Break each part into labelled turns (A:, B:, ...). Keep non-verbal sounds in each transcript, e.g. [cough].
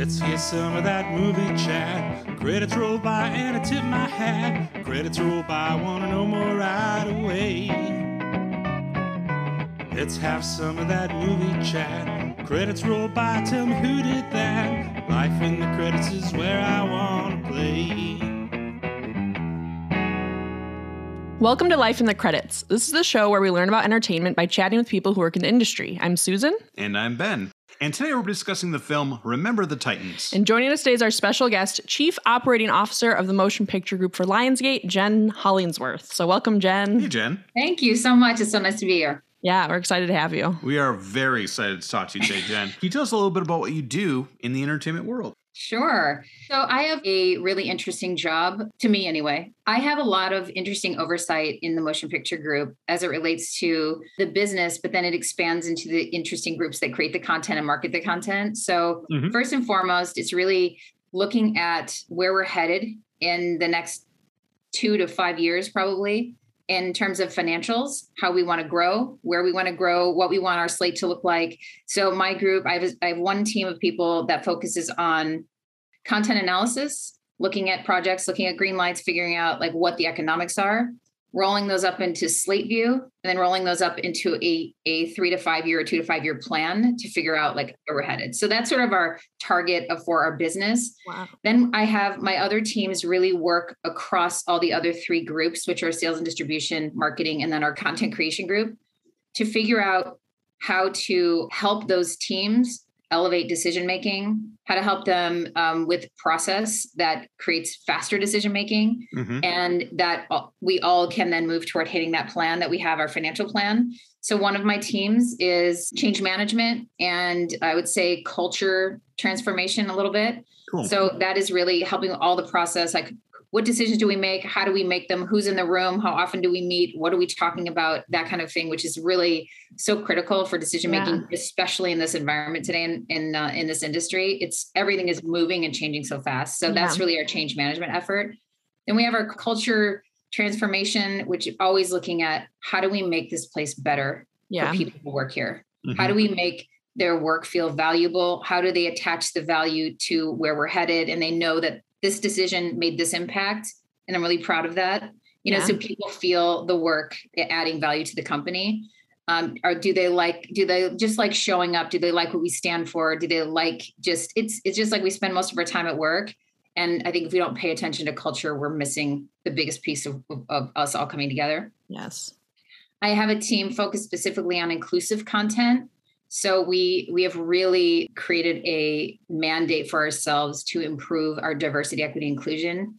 A: Let's hear some of that movie chat. Credits roll by and I tip my hat. Credits roll by, wanna know more right away. Let's have some of that movie chat. Credits roll by, tell me who did that. Life in the credits is where I wanna play.
B: Welcome to Life in the Credits. This is the show where we learn about entertainment by chatting with people who work in the industry. I'm Susan,
C: And I'm Ben. And today we're discussing the film Remember the Titans.
B: and joining us today is our special guest, Chief Operating Officer of the Motion Picture Group for Lionsgate, Jen Hollingsworth. So, welcome, Jen.
C: Hey,
B: Jen.
C: Jen.
D: Thank you so much. It's so nice to be here.
B: Yeah, we're excited to have you.
C: We are very excited to talk to you today, Jen. Can you tell us a little bit about what you do in the entertainment world?
D: Sure. So I have a really interesting job, to me anyway. I have a lot of interesting oversight in the motion picture group as it relates to the business, but then it expands into the interesting groups that create the content and market the content. So,
C: Mhm.
D: first and foremost, it's really looking at where we're headed in the next two to five years, probably. In terms of financials, how we want to grow, where we want to grow, what we want our slate to look like, so my group, I have, I have one team of people that focuses on content analysis, looking at projects, looking at green lights, figuring out like what the economics are, rolling those up into slate view, and then rolling those up into a, a three to five year or two to five year plan to figure out like where we're headed. So that's sort of our target of for our business.
B: Wow.
D: Then I have my other teams really work across all the other three groups, which are sales and distribution, marketing, and then our content creation group to figure out how to help those teams elevate decision making, how to help them um, with process that creates faster decision making,
C: Mhm.
D: and that we all can then move toward hitting that plan that we have our financial plan. So one of my teams is change management and I would say culture transformation a little bit.
C: Cool.
D: So that is really helping all the process. Like, what decisions do we make? How do we make them? Who's in the room? How often do we meet? What are we talking about? That kind of thing, which is really so critical for decision making, especially in this environment today in in, uh, in this industry. It's everything is moving and changing so fast. So that's really our change management effort. Then we have our culture transformation, which is always looking at how do we make this place better
B: Yeah.
D: for people who work here.
C: Mhm.
D: How do we make their work feel valuable? How do they attach the value to where we're headed? And they know that this decision made this impact. And I'm really proud of that. You know,
B: Yeah.
D: so people feel the work adding value to the company. Um, or do they like, do they just like showing up? Do they like what we stand for? Do they like just, it's, it's just like we spend most of our time at work. And I think if we don't pay attention to culture, we're missing the biggest piece of, of, of us all coming together.
B: Yes.
D: I have a team focused specifically on inclusive content. So we we have really created a mandate for ourselves to improve our diversity, equity, inclusion,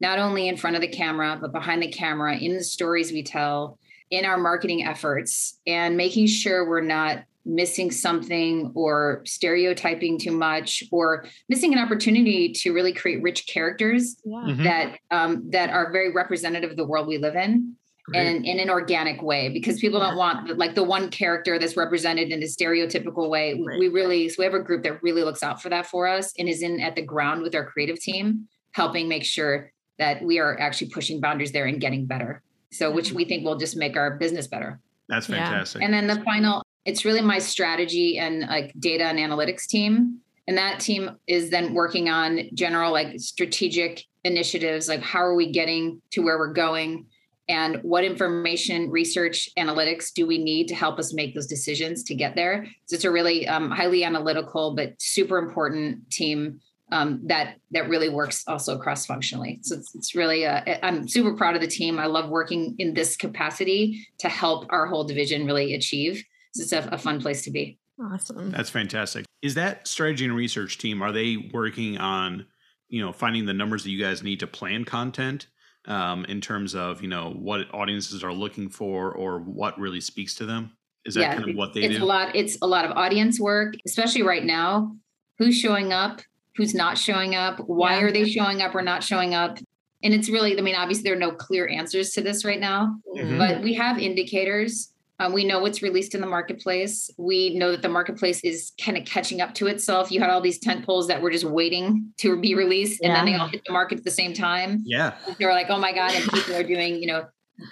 D: not only in front of the camera, but behind the camera, in the stories we tell, in our marketing efforts, and making sure we're not missing something or stereotyping too much or missing an opportunity to really create rich characters
B: Yeah.
C: Mhm.
D: that um, that are very representative of the world we live in
C: Great.
D: and in an organic way because people don't want like the one character that's represented in a stereotypical way We-
B: Right.
D: we really so we have a group that really looks out for that for us and is in at the ground with our creative team helping make sure that we are actually pushing boundaries there and getting better so which we think will just make our business better
C: That's
B: Yeah.
C: fantastic.
D: and then the final, it's really my strategy and like data and analytics team. And that team is then working on general like strategic initiatives, like how are we getting to where we're going? And what information, research, analytics do we need to help us make those decisions to get there? So it's a really um, highly analytical but super important team um, that that really works also cross functionally. So it's, it's really uh, I'm super proud of the team. I love working in this capacity to help our whole division really achieve. So it's a, a fun place to be.
B: Awesome.
C: That's fantastic. Is that strategy and research team, are they working on, you know, finding the numbers that you guys need to plan content um, in terms of, you know, what audiences are looking for or what really speaks to them? Is that kind of what they
D: it's
C: do?
D: a lot. It's a lot of audience work, especially right now. Who's showing up? Who's not showing up? Why
B: Yeah.
D: are they showing up or not showing up? And it's really, I mean, obviously there are no clear answers to this right now,
C: Mhm.
D: but we have indicators. Um, we know what's released in the marketplace. We know that the marketplace is kind of catching up to itself. You had all these tent poles that were just waiting to be released, and then they all hit the market at the same time
C: yeah.
D: they were like, oh my God, and people are doing, you know,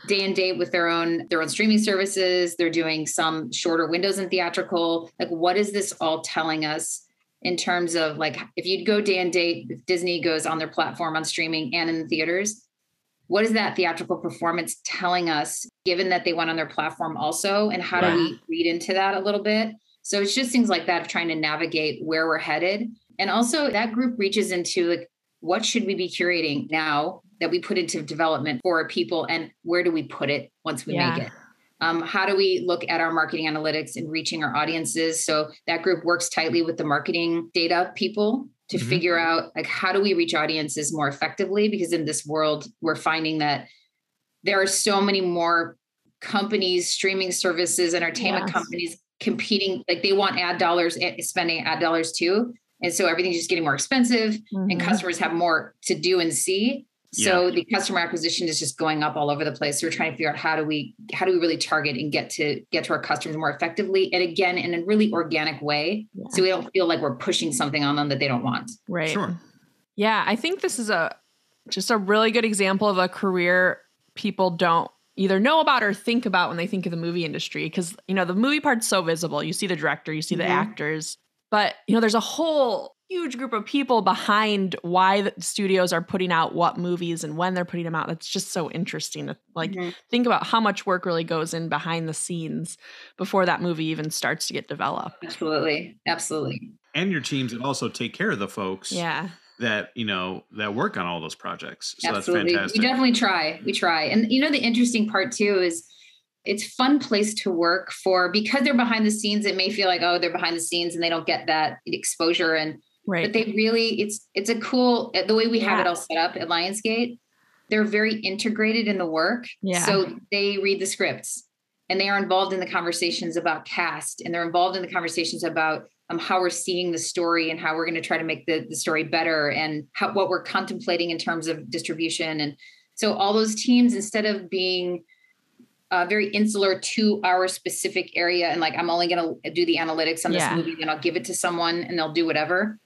D: day and date with their own their own streaming services. They're doing some shorter windows in theatrical. Like, what is this all telling us? in terms of like if you'd go day and date, if Disney goes on their platform on streaming and in the theaters, what is that theatrical performance telling us, given that they went on their platform also? And how
B: Right.
D: do we read into that a little bit? So it's just things like that of trying to navigate where we're headed. And also that group reaches into like what should we be curating now that we put into development for our people and where do we put it once we
B: Yeah.
D: make it? Um, how do we look at our marketing analytics and reaching our audiences? So that group works tightly with the marketing data people to
C: Mhm.
D: figure out like how do we reach audiences more effectively? Because in this world, we're finding that there are so many more companies, streaming services, entertainment
B: Yes.
D: companies competing. Like they want ad dollars, eh, spending ad dollars too, and so everything's just getting more expensive and
B: Mhm.
D: customers have more to do and see. So the customer acquisition is just going up all over the place. So we're trying to figure out how do we how do we really target and get to get to our customers more effectively and again in a really organic way.
B: Yeah.
D: So we don't feel like we're pushing something on them that they don't want.
B: Right.
C: Sure.
B: Yeah, I think this is a just a really good example of a career people don't either know about or think about when they think of the movie industry because you know the movie part's so visible. You see the director, you see the
D: Mhm.
B: actors, but you know there's a whole huge group of people behind why the studios are putting out what movies and when they're putting them out. That's just so interesting to like
D: Mhm.
B: think about how much work really goes in behind the scenes before that movie even starts to get developed.
D: Absolutely. Absolutely.
C: And your teams that also take care of the folks
B: Yeah.
C: That, you know, that work on all those projects. So
D: Absolutely.
C: that's fantastic.
D: We definitely try. We try. And you know, the interesting part too is it's fun place to work for because they're behind the scenes. It may feel like, oh, they're behind the scenes and they don't get that exposure. And
B: Right.
D: but they really it's it's a cool eh, the way we have it all set up at Lionsgate. They're very integrated in the work.
B: Yeah.
D: So they read the scripts and they are involved in the conversations about cast and they're involved in the conversations about um, how we're seeing the story and how we're going to try to make the, the story better and how, what we're contemplating in terms of distribution and so all those teams instead of being uh, very insular to our specific area and like i'm only going to do the analytics on this
B: Yeah.
D: movie and i'll give it to someone and they'll do whatever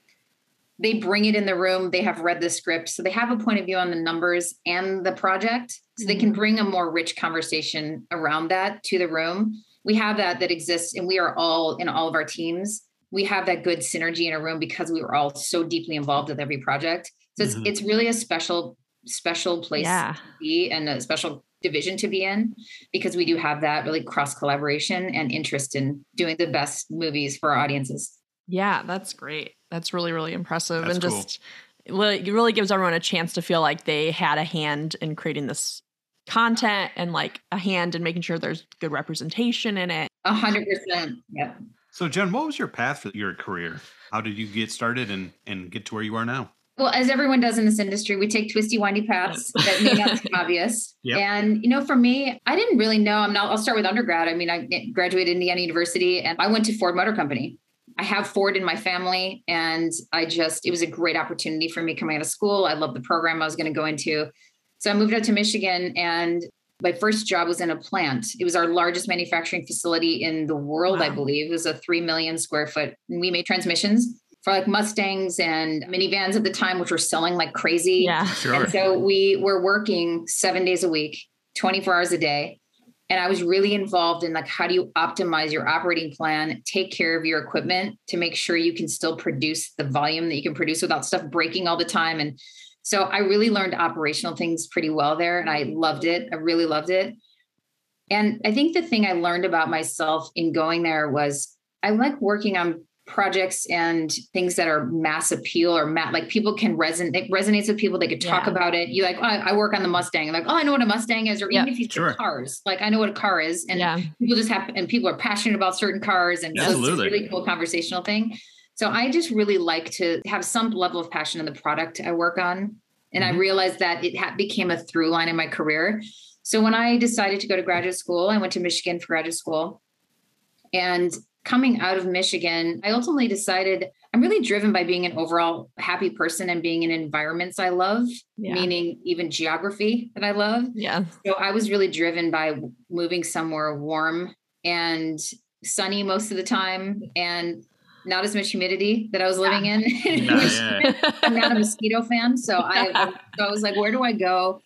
D: they bring it in the room they have read the script so they have a point of view on the numbers and the project so they can
B: Mhm.
D: bring a more rich conversation around that to the room we have that that exists and we are all in all of our teams we have that good synergy in a room because we were all so deeply involved with every project so it's
C: Mhm.
D: it's really a special special place
B: yeah.
D: to be and a special division to be in because we do have that really cross collaboration and interest in doing the best movies for our audiences
B: Yeah, that's great. That's really, really impressive.
C: That's
B: and
C: cool.
B: just it really it really gives everyone a chance to feel like they had a hand in creating this content and like a hand in making sure there's good representation in it.
D: A hundred percent. Yep.
C: So, Jen, what was your path for your career? How did you get started and, and get to where you are now?
D: Well, as everyone does in this industry, we take twisty, windy paths that may not seem obvious. [laughs]
C: Yep.
D: And you know, for me, I didn't really know. I'm not. I'll start with undergrad. I mean, I graduated Indiana University, and I went to Ford Motor Company. I have Ford in my family, and I just it was a great opportunity for me coming out of school. I loved the program I was going to go into, so I moved out to Michigan, and my first job was in a plant. It was our largest manufacturing facility in the world, I believe. It was a three million square foot. And we made transmissions for like Mustangs and minivans at the time, which were selling like crazy.
B: Yeah.
C: Sure.
D: And so we were working seven days a week, 24 hours a day. And I was really involved in like how do you optimize your operating plan, take care of your equipment to make sure you can still produce the volume that you can produce without stuff breaking all the time. And so I really learned operational things pretty well there. And I mm-hmm. loved it. I really loved it. And I think the thing I learned about myself in going there was I like working on projects and things that are mass appeal or mat like people can resonate it resonates with people they could talk
B: Yeah.
D: about it you like oh, i work on the mustang I'm like oh i know what a mustang is or even if you
C: Sure.
D: cars like i know what a car is and
B: yeah.
D: people just have and people are passionate about certain cars and so it's
C: Absolutely.
D: a really cool conversational thing so i just really like to have some level of passion in the product i work on and i
C: Mhm.
D: realized that it ha- became a through line in my career so when i decided to go to graduate school i went to michigan for graduate school and coming out of michigan i ultimately decided i'm really driven by being an overall happy person and being in environments i love
B: Yeah.
D: meaning even geography that i love
B: Yeah.
D: so I was really driven by moving somewhere warm and sunny most of the time and not as much humidity that I was living in. [laughs] [laughs]
C: Yeah, yeah.
D: I'm not a mosquito fan. So [laughs] I, so I was like, where do I go?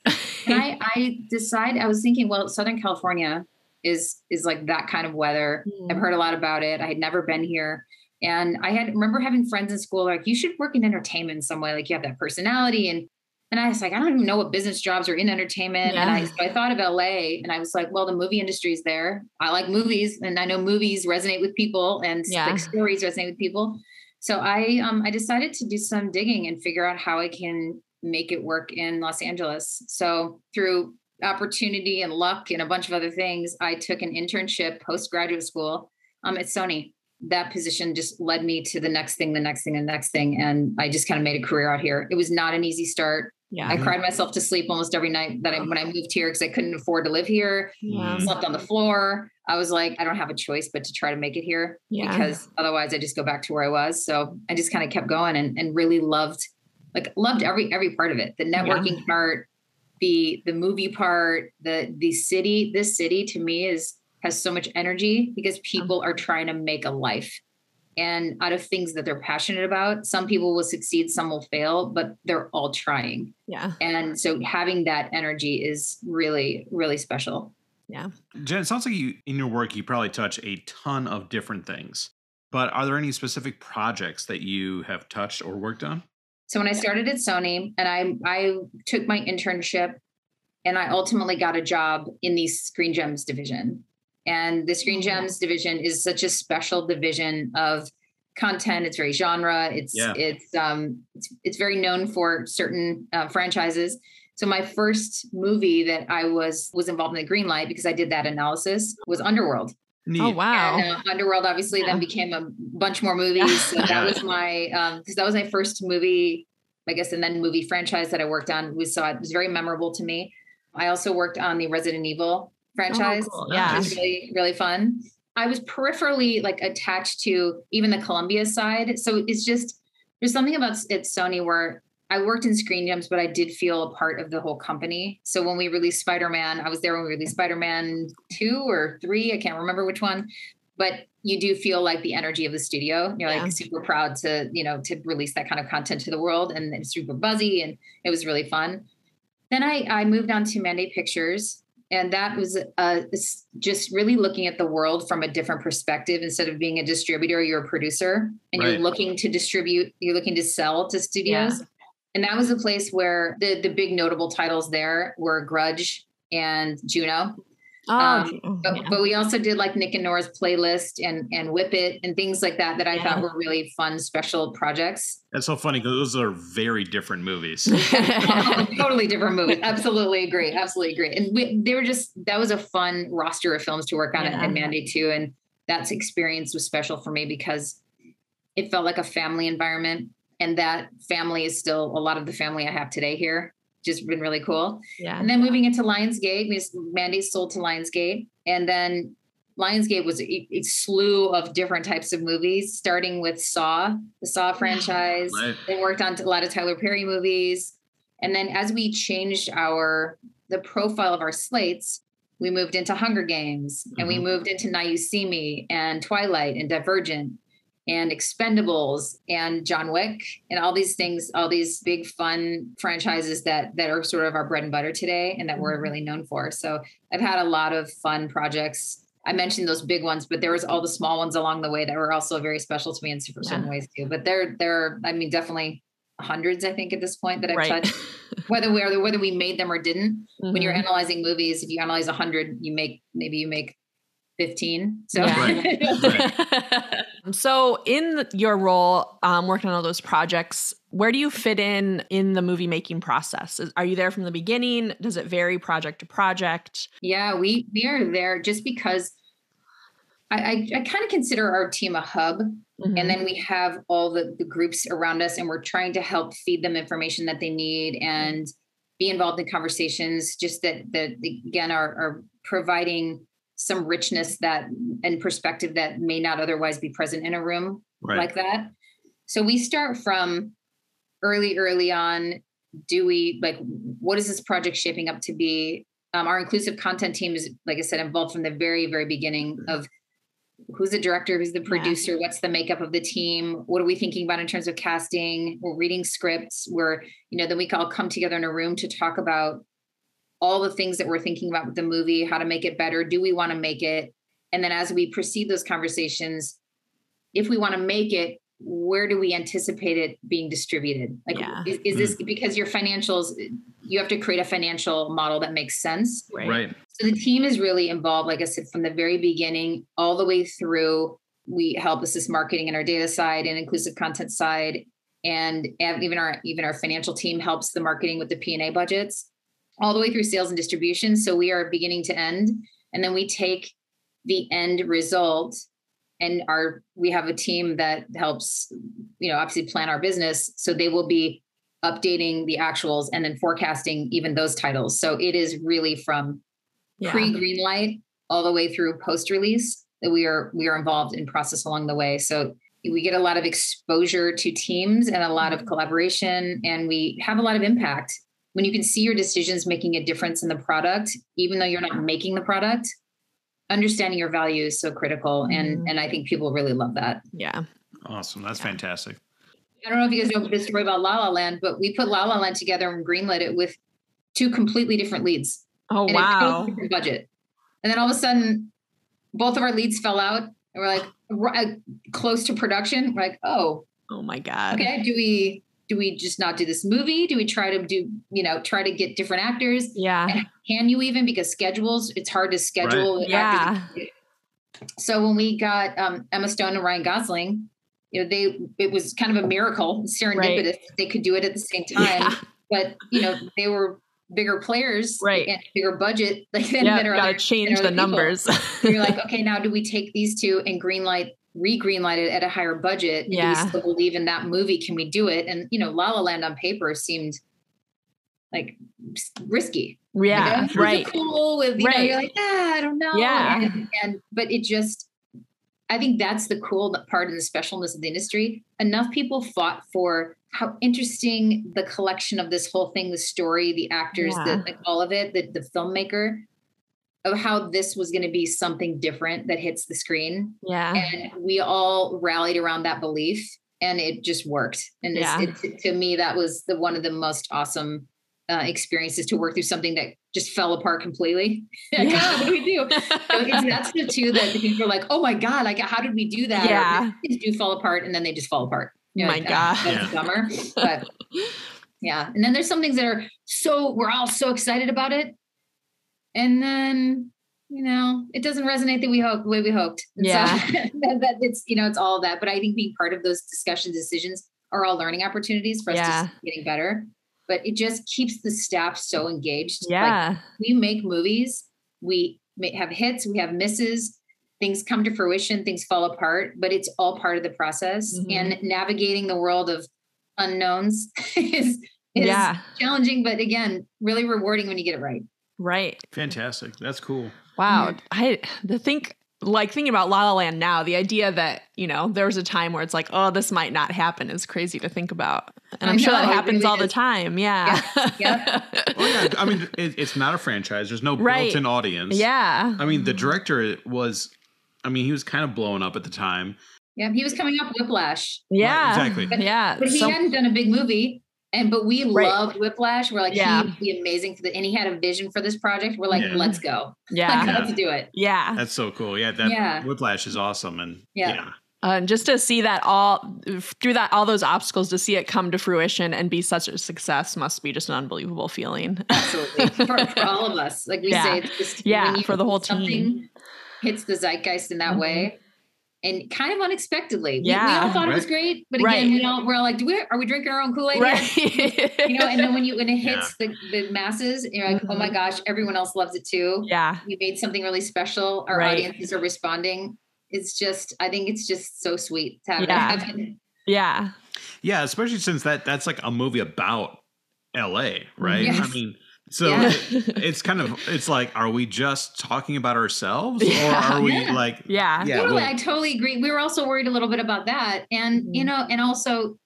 D: And I, I decided, I was thinking, well, Southern California is, is like that kind of weather. Hmm. I've heard a lot about it. I had never been here. And I had remember having friends in school like, you should work in entertainment in some way. Like you have that personality. And and I was like, I don't even know what business jobs are in entertainment. Yeah. And I, so I thought of LA and I was like, well, the movie industry is there. I like movies and I know movies resonate with people and yeah. like stories resonate with people. So I um I decided to do some digging and figure out how I can make it work in Los Angeles. So through opportunity and luck and a bunch of other things, I took an internship postgraduate school um, at Sony. That position just led me to the next thing, the next thing, the next thing. And I just kind of made a career out here. It was not an easy start. Yeah. I cried myself to sleep almost every night that I when I moved here because I couldn't afford to live here. Yeah. Slept on the floor. I was like, I don't have a choice but to try to make it here yeah. because otherwise I just go back to where I was. So I just kind of kept going and, and really loved like loved every every part of it. The networking yeah. part, the the movie part, the the city. This city to me is has so much energy because people are trying to make a life. And out of things that they're passionate about, some people will succeed, some will fail, but they're all trying.
B: Yeah.
D: And so having that energy is really, really special.
B: Yeah.
C: Jen, it sounds like you in your work you probably touch a ton of different things. But are there any specific projects that you have touched or worked on?
D: So when I started at Sony and I I took my internship and I ultimately got a job in the Screen Gems division. And the Screen Gems division is such a special division of content. It's very genre. It's yeah. it's um it's, it's very known for certain uh, franchises. So my first movie that I was was involved in the green light because I did that analysis was Underworld.
B: Neat. Oh wow!
D: And, uh, Underworld obviously yeah. then became a bunch more movies. So that was [laughs] my um because that was my first movie, I guess, and then movie franchise that I worked on. We saw it was very memorable to me. I also worked on the Resident Evil Oh, franchise. Oh, cool. Yeah, which was really really fun. I was peripherally like attached to even the Columbia side, so it's just there's something about it Sony where I worked in Screen Gems, but I did feel a part of the whole company. So when we released Spider Man, I was there when we released Spider Man two or three. I can't remember which one, but you do feel like the energy of the studio. You're yeah. like super proud to you know to release that kind of content to the world, and it's super buzzy, and it was really fun. Then I I moved on to Mandate Pictures, and that was uh, just really looking at the world from a different perspective instead of being a distributor you're a producer and right. you're looking to distribute you're looking to sell to studios yeah. And that was a place where the the big notable titles there were Grudge and Juno. Oh, um, but, yeah. but, we also did like Nick and Nora's playlist and and Whip It and things like that that I yeah. thought were really fun special projects.
C: That's so funny because those are very different movies. [laughs]
D: totally different movies. Absolutely agree. Absolutely agree. And we, they were just that was a fun roster of films to work on yeah. at, at Mandate too, and that experience was special for me because it felt like a family environment and that family is still a lot of the family I have today here. Just been really cool.
B: Yeah.
D: And then moving into Lionsgate, we Mandy sold to Lionsgate, and then Lionsgate was a, a, slew of different types of movies, starting with Saw, the Saw franchise. Right. They worked on a lot of Tyler Perry movies, and then as we changed our the profile of our slates, we moved into Hunger Games, mm-hmm. and we mm-hmm. moved into Now You See Me and Twilight and Divergent and Expendables and John Wick and all these things, all these big fun franchises that that are sort of our bread and butter today and that we're mm-hmm. really known for. So I've had a lot of fun projects. I mentioned those big ones, but there was all the small ones along the way that were also very special to me in super certain ways too. But there, there, I mean, definitely hundreds, I think, at this point that I've right. touched. [laughs] Whether we are, whether we made them or didn't. Mm-hmm. When you're mm-hmm. analyzing movies, if you analyze a hundred, you make maybe you make 15 so.
B: Yeah. [laughs] so in your role um, working on all those projects where do you fit in in the movie making process? Are you there from the beginning? Does it vary project to project?
D: Yeah we we are there just because i i, I kind of consider our team a hub mm-hmm. and then we have all the, the groups around us and we're trying to help feed them information that they need and be involved in conversations just that that again are, are providing some richness that and perspective that may not otherwise be present in a room right. like that. So we start from early, early on. Do we like what is this project shaping up to be? Um, our inclusive content team is, like I said, involved from the very, very beginning of who's the director, who's the producer, yeah. what's the makeup of the team, what are we thinking about in terms of casting? We're reading scripts. We're, you know, then we all come together in a room to talk about all the things that we're thinking about with the movie, how to make it better. Do we want to make it? And then as we proceed those conversations, if we want to make it, where do we anticipate it being distributed? Like,
B: Yeah.
D: is, is this because your financials, you have to create a financial model that makes sense.
C: Right.
D: So the team is really involved, like I said, from the very beginning all the way through. We help assist marketing in our data side and inclusive content side, and even our even our financial team helps the marketing with the P and A budgets, all the way through sales and distribution. So we are beginning to end, and then we take the end result, and our we have a team that helps, you know, obviously plan our business. So they will be updating the actuals and then forecasting even those titles. So it is really from
B: Yeah.
D: pre green light all the way through post release that we are we are involved in process along the way so we get a lot of exposure to teams and a lot of mm-hmm. collaboration and we have a lot of impact when you can see your decisions making a difference in the product even though you're not making the product understanding your value is so critical and
B: Mhm.
D: and i think people really love that
B: yeah.
C: Awesome. That's
B: Yeah.
C: fantastic.
D: I don't know if you guys know this story about La La Land, but we put La La Land together and greenlit it with two completely different leads.
B: Oh
D: and
B: wow.
D: different budget. And then all of a sudden, both of our leads fell out, and we're like ri- uh, close to production. We're like, oh,
B: Oh my god.
D: okay. Do we do we just not do this movie? Do we try to do you know try to get different actors?
B: Yeah.
D: And can you even because schedules? It's hard to schedule. actors.
B: Yeah.
D: So when we got um, Emma Stone and Ryan Gosling, you know, they it was kind of a miracle, serendipitous. They could do it at the same time,
B: Yeah.
D: but you know, they were bigger players,
B: Right.
D: And bigger budget, like [laughs] than,
B: Yeah.
D: than our
B: Gotta
D: other-
B: change
D: than
B: the
D: people.
B: numbers.
D: So you're like, [laughs] okay, now do we take these two and greenlight, re-greenlight it at a higher budget? And Do
B: Yeah.
D: we still believe in that movie? Can we do it? And you know, La La Land on paper seemed like risky.
B: yeah.
D: Like, oh,
B: right.
D: Cool with you know, you're like, ah, I don't know.
B: Yeah.
D: And, and but it just, I think that's the cool part and the specialness of the industry. Enough people fought for how interesting the collection of this whole thing, the story, the actors,
B: Yeah.
D: the like all of it, the, the filmmaker, of how this was going to be something different that hits the screen.
B: Yeah.
D: And we all rallied around that belief, and it just worked. And
B: Yeah.
D: it, to me, that was the one of the most awesome uh, experiences to work through something that just fell apart completely. [laughs]
B: Yeah.
D: "Ah, what do we do? [laughs] That's the two that the people are like, oh my god, like how did we do that?
B: Yeah.
D: things do fall apart, and then they just fall apart.
B: My
D: like, "Ah,
B: God.
D: that's a bummer. But [laughs] yeah, and then there's some things that are so we're all so excited about it, and then you know it doesn't resonate the we hope the way we hoped. And so
B: Yeah. [laughs]
D: that, that it's you know it's all that. But I think being part of those discussion decisions are all learning opportunities for us
B: Yeah.
D: getting better. But it just keeps the staff so engaged. Like,
B: Yeah.
D: we make movies, we may have hits, we have misses, things come to fruition, things fall apart, but it's all part of the process.
B: Mhm.
D: And navigating the world of unknowns [laughs] is, is
B: Yeah.
D: challenging, but again, really rewarding when you get it right.
B: Right.
C: Fantastic. That's cool.
B: Wow. I to think like thinking about La La Land now, the idea that, you know, there was a time where it's like, oh, this might not happen is crazy to think about. And
D: I
B: I'm sure
D: know,
B: that
D: it
B: happens
D: really
B: all the time. Yeah.
D: Yeah. [laughs]
C: Well, yeah. I mean, it, it's not a franchise. There's no
B: Right.
C: built-in audience.
B: yeah.
C: I mean, the mm-hmm. director was, I mean, he was kind of blowing up at the time.
D: Yeah. He was coming up Whiplash,
B: Yeah.
C: exactly.
D: But-
B: Yeah.
D: but he
B: So-
D: hadn't done a big movie. And but we
B: Right.
D: loved Whiplash. We're like,
B: Yeah.
D: he would be amazing for the and he had a vision for this project. We're like,
C: Yeah.
D: let's go. Like,
B: yeah.
C: Yeah.
D: let's do it.
B: Yeah.
C: That's so cool. Yeah, that
D: Yeah.
C: Whiplash is awesome, and
D: Yeah.
C: yeah,
B: Uh, and just to see that all through that all those obstacles to see it come to fruition and be such a success must be just an unbelievable feeling.
D: Absolutely. for, for [laughs] all of us. Like we
B: Yeah.
D: say, it's just
B: Yeah,
D: when
B: for the whole
D: something
B: team.
D: hits the zeitgeist in that
B: Mhm.
D: way. And kind of unexpectedly. We- We, all thought it was great. But
B: Right.
D: again, we all we're all like, do we are we drinking our own Kool-Aid? here?
B: right.
D: You know, and then when you when it [laughs] hits the, the masses, you're like, oh my
B: Mhm.
D: gosh, everyone else loves it too.
B: yeah.
D: You made something really special. Our
B: Right.
D: audiences are responding. It's just, I think it's just so sweet to have it
B: Yeah.
D: happen.
B: Yeah.
C: yeah. Especially since that that's like a movie about L.A. Right?
D: Yes.
C: I mean, so
D: Yeah.
C: it- it's kind of it's like, are we just talking about ourselves,
B: Yeah.
C: or are we
D: Yeah.
C: like,
B: Yeah.
C: yeah,
D: totally,
C: well-
D: I totally agree. We were also worried a little bit about that, and you
B: Mhm.
D: know, and also,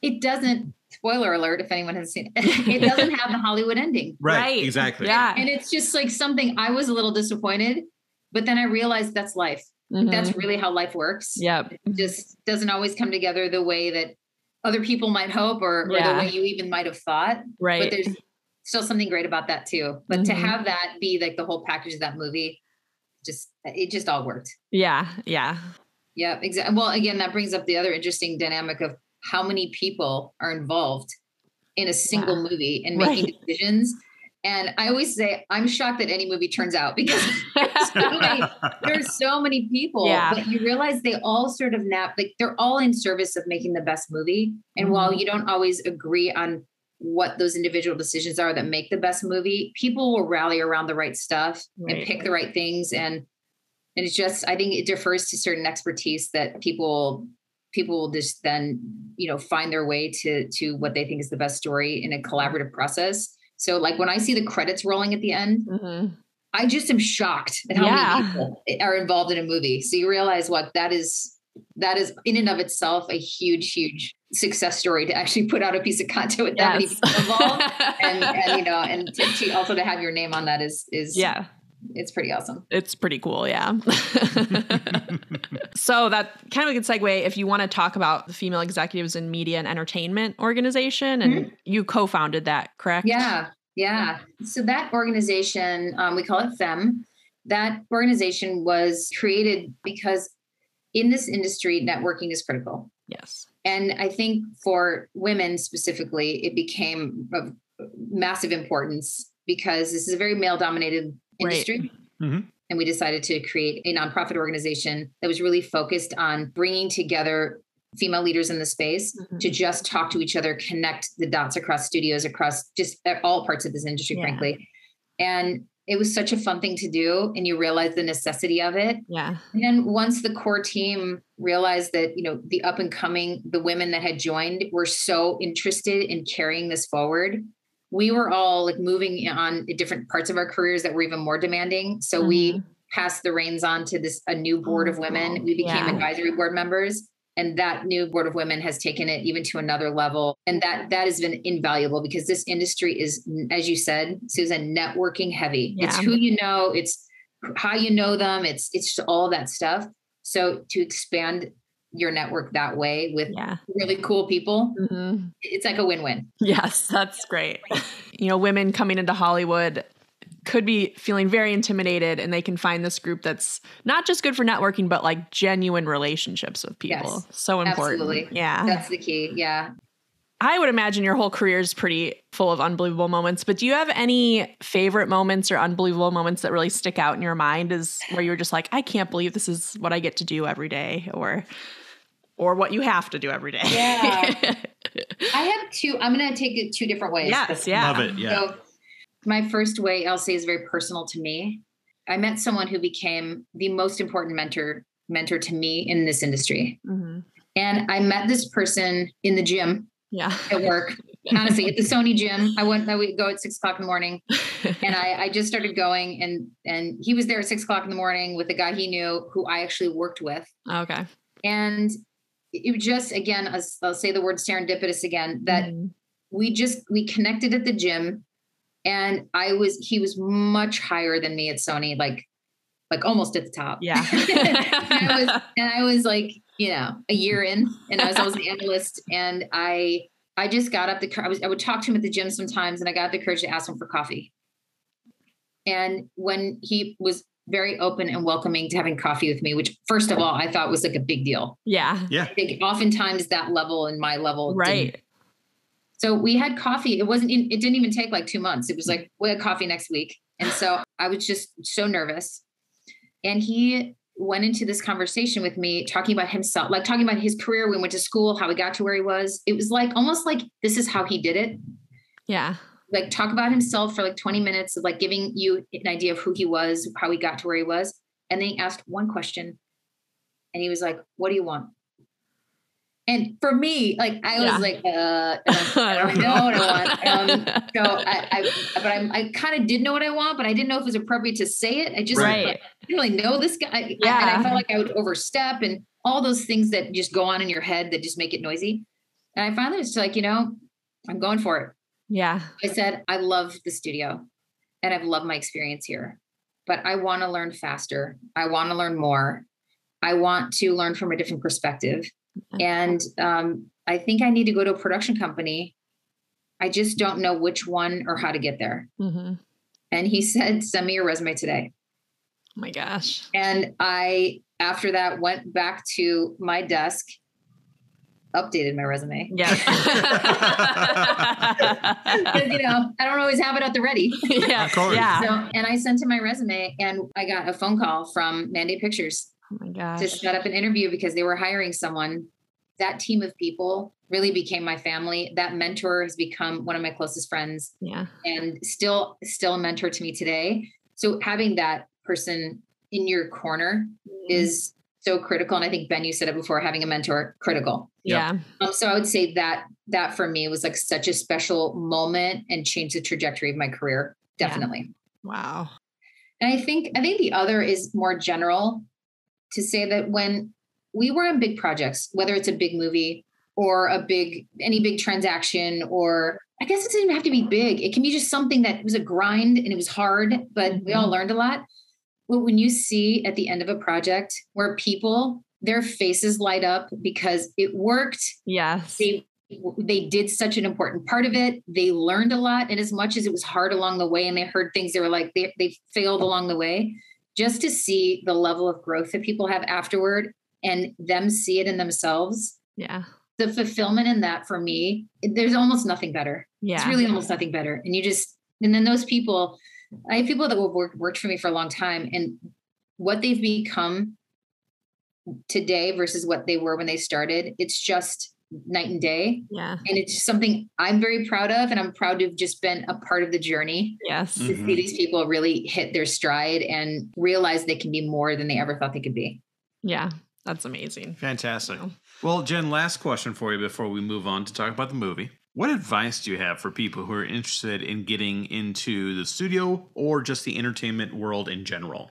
D: it doesn't. Spoiler alert! If anyone has seen it, [laughs] it doesn't have the Hollywood ending,
C: right?
B: Right.
C: Exactly.
B: Yeah.
D: and it's just like something. I was a little disappointed, but then I realized that's life.
B: Mhm.
D: That's really how life works.
B: Yep.
D: It just doesn't always come together the way that other people might hope, or, or the way you even might have thought.
B: Right.
D: But there's still something great about that too. But to
B: Mhm.
D: have that be like the whole package of that movie, just it just all worked.
B: Yeah, yeah.
D: Yeah, exactly. Well, again, that brings up the other interesting dynamic of how many people are involved in a single
B: Yeah.
D: movie and making
B: Right.
D: decisions. And I always say, I'm shocked that any movie turns out because there's so many, there's so many people.
B: Yeah.
D: But you realize they all sort of nap, like they're all in service of making the best movie. And
B: Mm-hmm.
D: while you don't always agree on what those individual decisions are that make the best movie, people will rally around the right stuff
B: Right.
D: and pick the right things. And and it's just I think it defers to certain expertise that people people will just then you know find their way to to what they think is the best story in a collaborative process. So like when I see the credits rolling at the end,
B: Mhm.
D: I just am shocked at how
B: Yeah.
D: many people are involved in a movie. So you realize what that is that is in and of itself a huge, huge success story to actually put out a piece of content with that many people involved. [laughs] and, and you know, and to, to also to have your name on that is is
B: yeah.
D: it's pretty awesome.
B: It's pretty cool, yeah. [laughs] so that kind of a good segue if you want to talk about the female executives in media and entertainment organization, and you co-founded that, correct?
D: Yeah, yeah. So that organization, um, we call it FEM. That organization was created because in this industry, networking is critical.
B: Yes.
D: And I think for women specifically, it became of massive importance because this is a very male dominated
B: Right.
D: industry.
C: Mhm.
D: And we decided to create a nonprofit organization that was really focused on bringing together female leaders in the space
B: Mhm.
D: to just talk to each other, connect the dots across studios, across just all parts of this industry,
B: Yeah.
D: frankly. And it was such a fun thing to do. And you realize the necessity of it.
B: Yeah.
D: And then once the core team realized that, you know, the up and coming, the women that had joined were so interested in carrying this forward, we were all like moving on different parts of our careers that were even more demanding. So we
B: Mhm.
D: passed the reins on to this a new board of
B: Oh,
D: women. We became
B: Yeah.
D: advisory board members. And that new board of women has taken it even to another level. And that that has been invaluable because this industry is, as you said, Susan, networking heavy. It's who you know, it's how you know them, it's it's just all that stuff. So to expand your network that way with
B: Yeah.
D: really cool people,
B: Mhm.
D: it's like a win-win.
B: Yes, that's great. You know, women coming into Hollywood could be feeling very intimidated and they can find this group that's not just good for networking but like genuine relationships with people.
D: Yes,
B: so important.
D: absolutely.
B: Yeah.
D: That's the key. Yeah.
B: I would imagine your whole career is pretty full of unbelievable moments, but do you have any favorite moments or unbelievable moments that really stick out in your mind is where you're just like, I can't believe this is what I get to do every day or or what you have to do every day?
D: Yeah. [laughs] I have two. I'm going to take it two different ways.
B: yes, yeah.
C: Love it. Yeah.
D: So, my first way I'll say is very personal to me. I met someone who became the most important mentor mentor to me in this industry.
B: Mhm.
D: And I met this person in the gym
B: Yeah.
D: at work. Honestly, at the Sony gym, I went. I would go at six o'clock in the morning, [laughs] and I, I just started going, and and he was there at six o'clock in the morning with a guy he knew who I actually worked with,
B: okay.
D: and it was just again, I'll, I'll say the word serendipitous again. That
B: Mhm.
D: we just we connected at the gym and i was he was much higher than me at sony like like almost at the top
B: Yeah. [laughs]
D: and i was and i was like you know a year in and i was always an analyst and i i just got up the i was i would talk to him at the gym sometimes and i got the courage to ask him for coffee and when he was very open and welcoming to having coffee with me which first of all i thought was like a big deal
B: yeah.
C: Yeah.
D: i think oftentimes that level and my level didn't
B: Right.
D: So we had coffee. It wasn't, it didn't even take like two months. It was like, we had coffee next week. And so I was just so nervous. And he went into this conversation with me, talking about himself, like talking about his career, when he went to school, how he got to where he was. It was like almost like this is how he did it.
B: Yeah.
D: Like talk about himself for like 20 minutes of like giving you an idea of who he was, how he got to where he was. And then he asked one question. And he was like, What do you want? And for me, like I was
B: Yeah.
D: like, uh, I [laughs] don't know what I want. Um, [laughs] so I, I but I'm, I kind of did know what I want, but I didn't know if it was appropriate to say it. I just
B: Right.
D: like, I didn't really know this guy. I-
B: Yeah.
D: and I felt like I would overstep and all those things that just go on in your head that just make it noisy. And I finally was like, you know, I'm going for it.
B: Yeah.
D: I said, I love the studio and I've loved my experience here, but I want to learn faster. I want to learn more. I want to learn from a different perspective. And um, I think I need to go to a production company. I just don't know which one or how to get there.
B: hmm
D: And he said, send me your resume today.
B: Oh my gosh.
D: And I after that, went back to my desk, updated my resume.
B: Yeah. [laughs] [laughs]
D: You know, I don't always have it at the ready. [laughs]
B: yeah.
C: Of course.
B: Yeah.
D: So, and I sent him my resume and I got a phone call from Mandate Pictures
B: oh my
D: to
B: gosh.
D: set up an interview because they were hiring someone. That team of people really became my family. That mentor has become one of my closest friends
B: Yeah.
D: and still still a mentor to me today. So having that person in your corner is so critical. And I think Ben, you said it before, having a mentor critical.
B: Yeah.
D: Um, so I would say that that for me was like such a special moment and changed the trajectory of my career.
B: Yeah.
D: Definitely.
B: Wow.
D: And I think I think the other is more general to say that when we were on big projects, whether it's a big movie or a big any big transaction or I guess it doesn't even have to be big. It can be just something that was a grind and it was hard, but we all mm-hmm. learned a lot. But when you see at the end of a project where people their faces light up because it worked,
B: Yes.
D: they they did such an important part of it they learned a lot and as much as it was hard along the way and they heard things they were like they, they failed along the way just to see the level of growth that people have afterward and them see it in themselves
B: Yeah.
D: the fulfillment in that for me there's almost nothing better
B: Yeah.
D: it's really almost nothing better and you just and then those people i have people that have worked, worked for me for a long time and what they've become today versus what they were when they started it's just night and day
B: yeah.
D: and it's something I'm very proud of, and I'm proud to have just been a part of the journey
B: Yes.
C: Mm.
D: to see these people really hit their stride and realize they can be more than they ever thought they could be.
B: Yeah. That's amazing.
C: Fantastic.
B: Wow.
C: Well, Jen, last question for you before we move on to talk about the movie. What advice do you have for people who are interested in getting into the studio or just the entertainment world in general?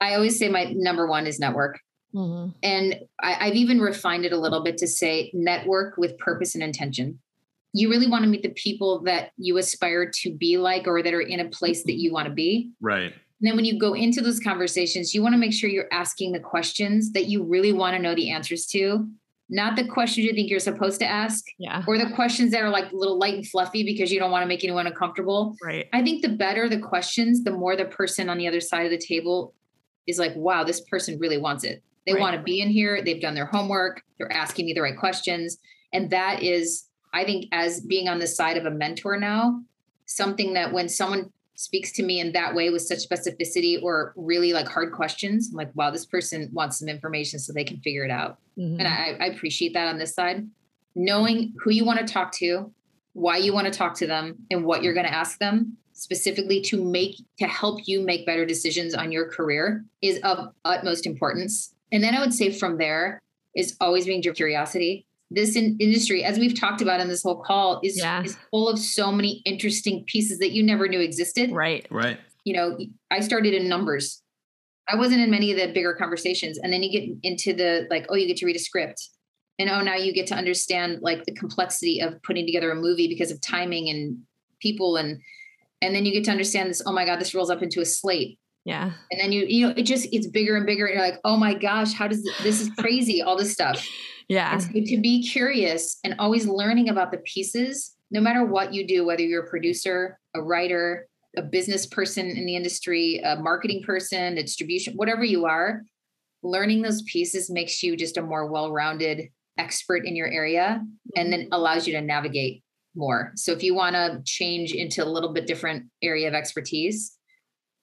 D: I always say my number one is network.
B: Mhm.
D: And I, I've even refined it a little bit to say network with purpose and intention. You really want to meet the people that you aspire to be like or that are in a place that you want to be.
C: Right.
D: And then when you go into those conversations, you want to make sure you're asking the questions that you really want to know the answers to, not the questions you think you're supposed to ask
B: Yeah.
D: or the questions that are like a little light and fluffy because you don't want to make anyone uncomfortable.
B: Right.
D: I think the better the questions, the more the person on the other side of the table is like, wow, this person really wants it. They
B: Right.
D: want to be in here. They've done their homework. They're asking me the right questions. And that is, I think, as being on the side of a mentor now, something that when someone speaks to me in that way with such specificity or really like hard questions, I'm like, wow, this person wants some information so they can figure it out.
B: Mhm.
D: And I, I appreciate that on this side. Knowing who you want to talk to, why you want to talk to them, and what you're going to ask them specifically to make to help you make better decisions on your career is of utmost importance. And then I would say from there is always being your curiosity. This in, industry, as we've talked about in this whole call, is,
B: Yeah.
D: is full of so many interesting pieces that you never knew existed
B: Right.
C: Right.
D: you know, I started in numbers. I wasn't in many of the bigger conversations. And then you get into the like, oh, you get to read a script. And oh, now you get to understand like the complexity of putting together a movie because of timing and people and and then you get to understand this, oh my God, this rolls up into a slate.
B: Yeah.
D: And then you, you know, it just it's bigger and bigger. And you're like, oh my gosh, how does this, this is [laughs] crazy, all this stuff.
B: Yeah.
D: So to be curious and always learning about the pieces, no matter what you do, whether you're a producer, a writer, a business person in the industry, a marketing person, a distribution, whatever you are, learning those pieces makes you just a more well-rounded expert in your area and then mm-hmm. allows you to navigate more. So if you want to change into a little bit different area of expertise,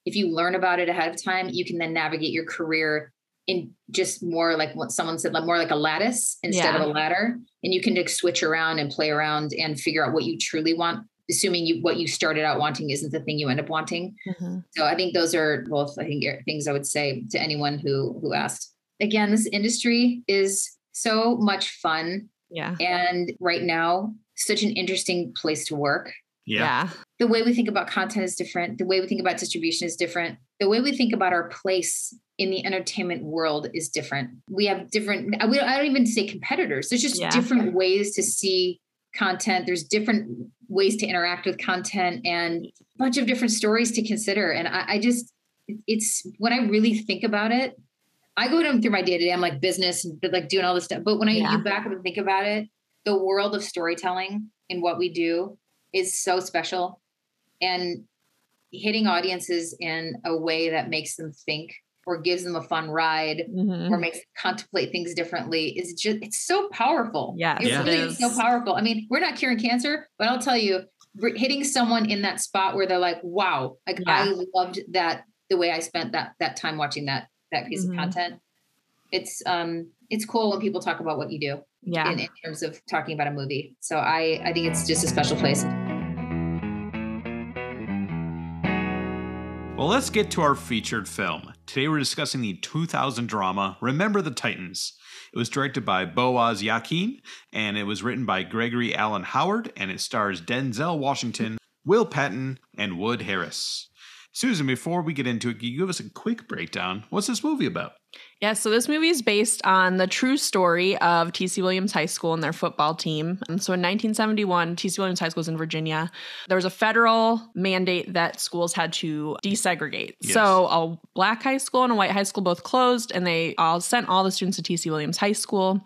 D: if you learn about it ahead of time, you can then navigate your career in just more like what someone said, like more like a lattice instead
B: Yeah.
D: of a ladder. And you can like switch around and play around and figure out what you truly want, assuming you what you started out wanting isn't the thing you end up wanting.
B: Mhm.
D: So I think those are both I think things I would say to anyone who who asked. Again, this industry is so much fun
B: Yeah.
D: and right now such an interesting place to work
C: Yeah.
B: Yeah.
D: The way we think about content is different. The way we think about distribution is different. The way we think about our place in the entertainment world is different. We have different, I don't even say competitors. There's just
B: Yeah.
D: different ways to see content. There's different ways to interact with content and a bunch of different stories to consider. And I, I just, it's when I really think about it, I go down through my day to day. I'm like business and like doing all this stuff. But when I
B: Yeah.
D: you back up and think about it, the world of storytelling and what we do is so special and hitting audiences in a way that makes them think or gives them a fun ride
B: Mhm.
D: or makes them contemplate things differently is just it's so powerful.
B: Yeah.
D: It's
C: Yeah.
D: really
B: it
D: is so powerful. I mean, we're not curing cancer, but I'll tell you, hitting someone in that spot where they're like, "Wow, like
B: Yeah.
D: I loved that the way I spent that that time watching that that piece
B: Mhm.
D: of content." It's um it's cool when people talk about what you do
B: Yeah.
D: in, in terms of talking about a movie. So I I think it's just a special place.
C: Well, let's get to our featured film. Today we're discussing the 2000 drama Remember the Titans. It was directed by Boaz Yakin and it was written by Gregory Allen Howard and it stars Denzel Washington, Will Patton, and Wood Harris. Susan, before we get into it, can you give us a quick breakdown? What's this movie about?
B: Yeah, so this movie is based on the true story of TC Williams High School and their football team. And so in 1971, TC Williams High School was in Virginia. There was a federal mandate that schools had to desegregate.
C: Yes.
B: So a black high school and a white high school both closed, and they all sent all the students to TC Williams High School.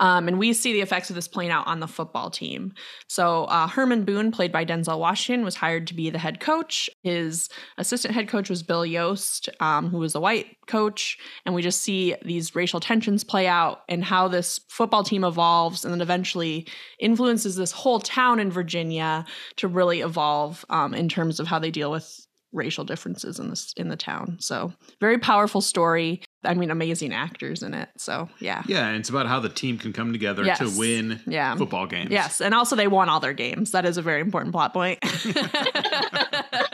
B: Um, and we see the effects of this playing out on the football team. So uh, Herman Boone, played by Denzel Washington, was hired to be the head coach. His assistant head coach was Bill Yost, um, who was a white coach. And we just see these racial tensions play out and how this football team evolves and then eventually influences this whole town in Virginia to really evolve um, in terms of how they deal with racial differences in this in the town. So very powerful story. I mean, amazing actors in it. So yeah.
C: Yeah, and it's about how the team can come together
B: Yes.
C: to win
B: Yeah.
C: football games.
B: Yes, and also they won all their games. That is a very important plot point. [laughs] [laughs]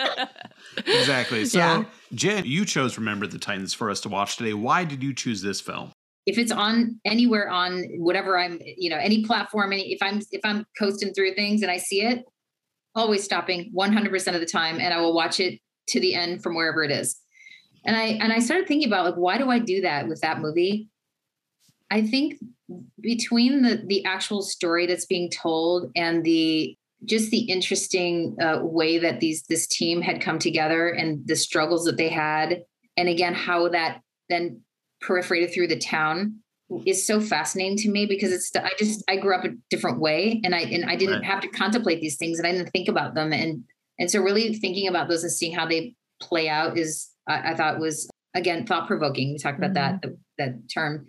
C: Exactly. [laughs] So,
B: Yeah.
C: Jen, you chose Remember the Titans for us to watch today. Why did you choose this film?
D: if it's on anywhere on whatever I'm, you know, any platform, any if I'm if I'm coasting through things and I see it, always stopping 100% of the time and I will watch it to the end from wherever it is. And I and I started thinking about like why do I do that with that movie? I think between the the actual story that's being told and the just the interesting uh, way that these this team had come together and the struggles that they had and again how that then perforated through the town is so fascinating to me because it's I just I grew up a different way and I and I didn't
C: Right.
D: have to contemplate these things and I didn't think about them and and so really thinking about those and seeing how they play out is I, I thought was again thought provoking. We talked about that that term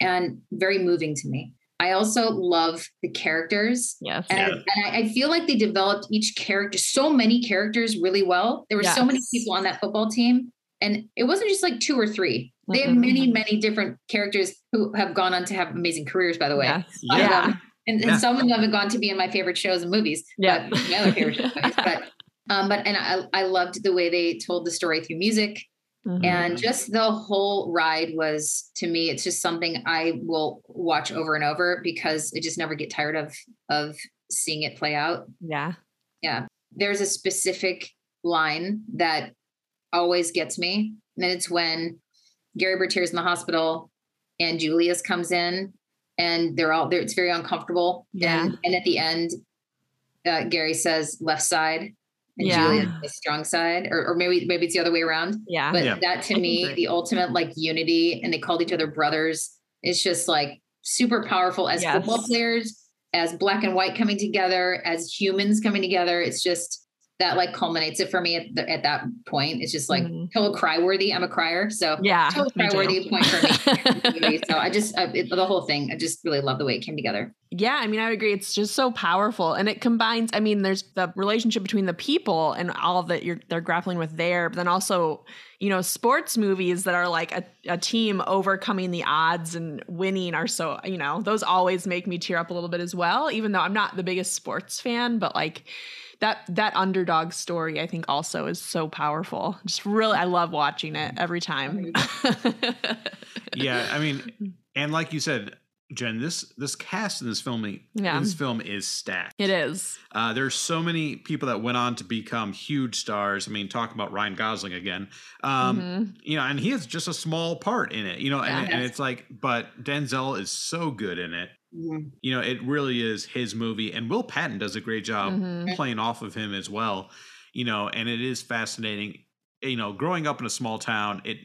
D: and very moving to me. I also love the characters
B: yes.
D: and, I,
C: Yeah.
D: and I, I feel like they developed each character, so many characters really well. There were so many people on that football team. And it wasn't just like two or three. They have
B: Mhm.
D: many, many different characters who have gone on to have amazing careers, by the way.
B: Yes.
D: Some of
B: Yeah.
D: them- And, and
C: Yeah.
D: some of them have gone to be in my favorite shows and movies.
B: Yeah.
D: But my other favorite shows. But [laughs] um, but and I, I loved the way they told the story through music.
B: Mhm.
D: And just the whole ride was to me, it's just something I will watch over and over because I just never get tired of of seeing it play out.
B: Yeah. Yeah.
D: There's a specific line that always gets me, and it's when Gary Bertier's in the hospital and Julius comes in, and they're all there. It's very uncomfortable.
B: Yeah.
D: And, and at the end, uh, Gary says left side, and
B: Yeah.
D: Julius the strong side, or, or maybe maybe it's the other way around.
B: Yeah.
D: But
C: Yeah.
D: that to me, the ultimate like unity, and they called each other brothers. It's just like super powerful as
B: Yes.
D: football players, as black and white coming together, as humans coming together. It's just that like culminates it for me at, the, at that point. It's just like
B: Mhm.
D: total cry worthy. I'm a crier, so
B: yeah.
D: total cry worthy point for me. [laughs] so I just I, it, the whole thing. I just really love the way it came together.
B: Yeah, I mean, I would agree. It's just so powerful, and it combines. I mean, there's the relationship between the people and all that you're they're grappling with there, but then also, you know, sports movies that are like a, a team overcoming the odds and winning are so you know those always make me tear up a little bit as well. Even though I'm not the biggest sports fan, but like that that underdog story, I think also is so powerful. Just really, I love watching it every time. [laughs]
C: yeah, I mean, and like you said, Jen, this this cast in this film,
B: Yeah.
C: this film is stacked.
B: it is.
C: Uh, there's so many people that went on to become huge stars. I mean, talk about Ryan Gosling again. Um,
B: Mhm.
C: You know, and he has just a small part in it. You know, and, and it's like, but Denzel is so good in it. You know, it really is his movie, and Will Patton does a great job
B: Mhm.
C: playing off of him as well. You know, and it is fascinating. You know, growing up in a small town, it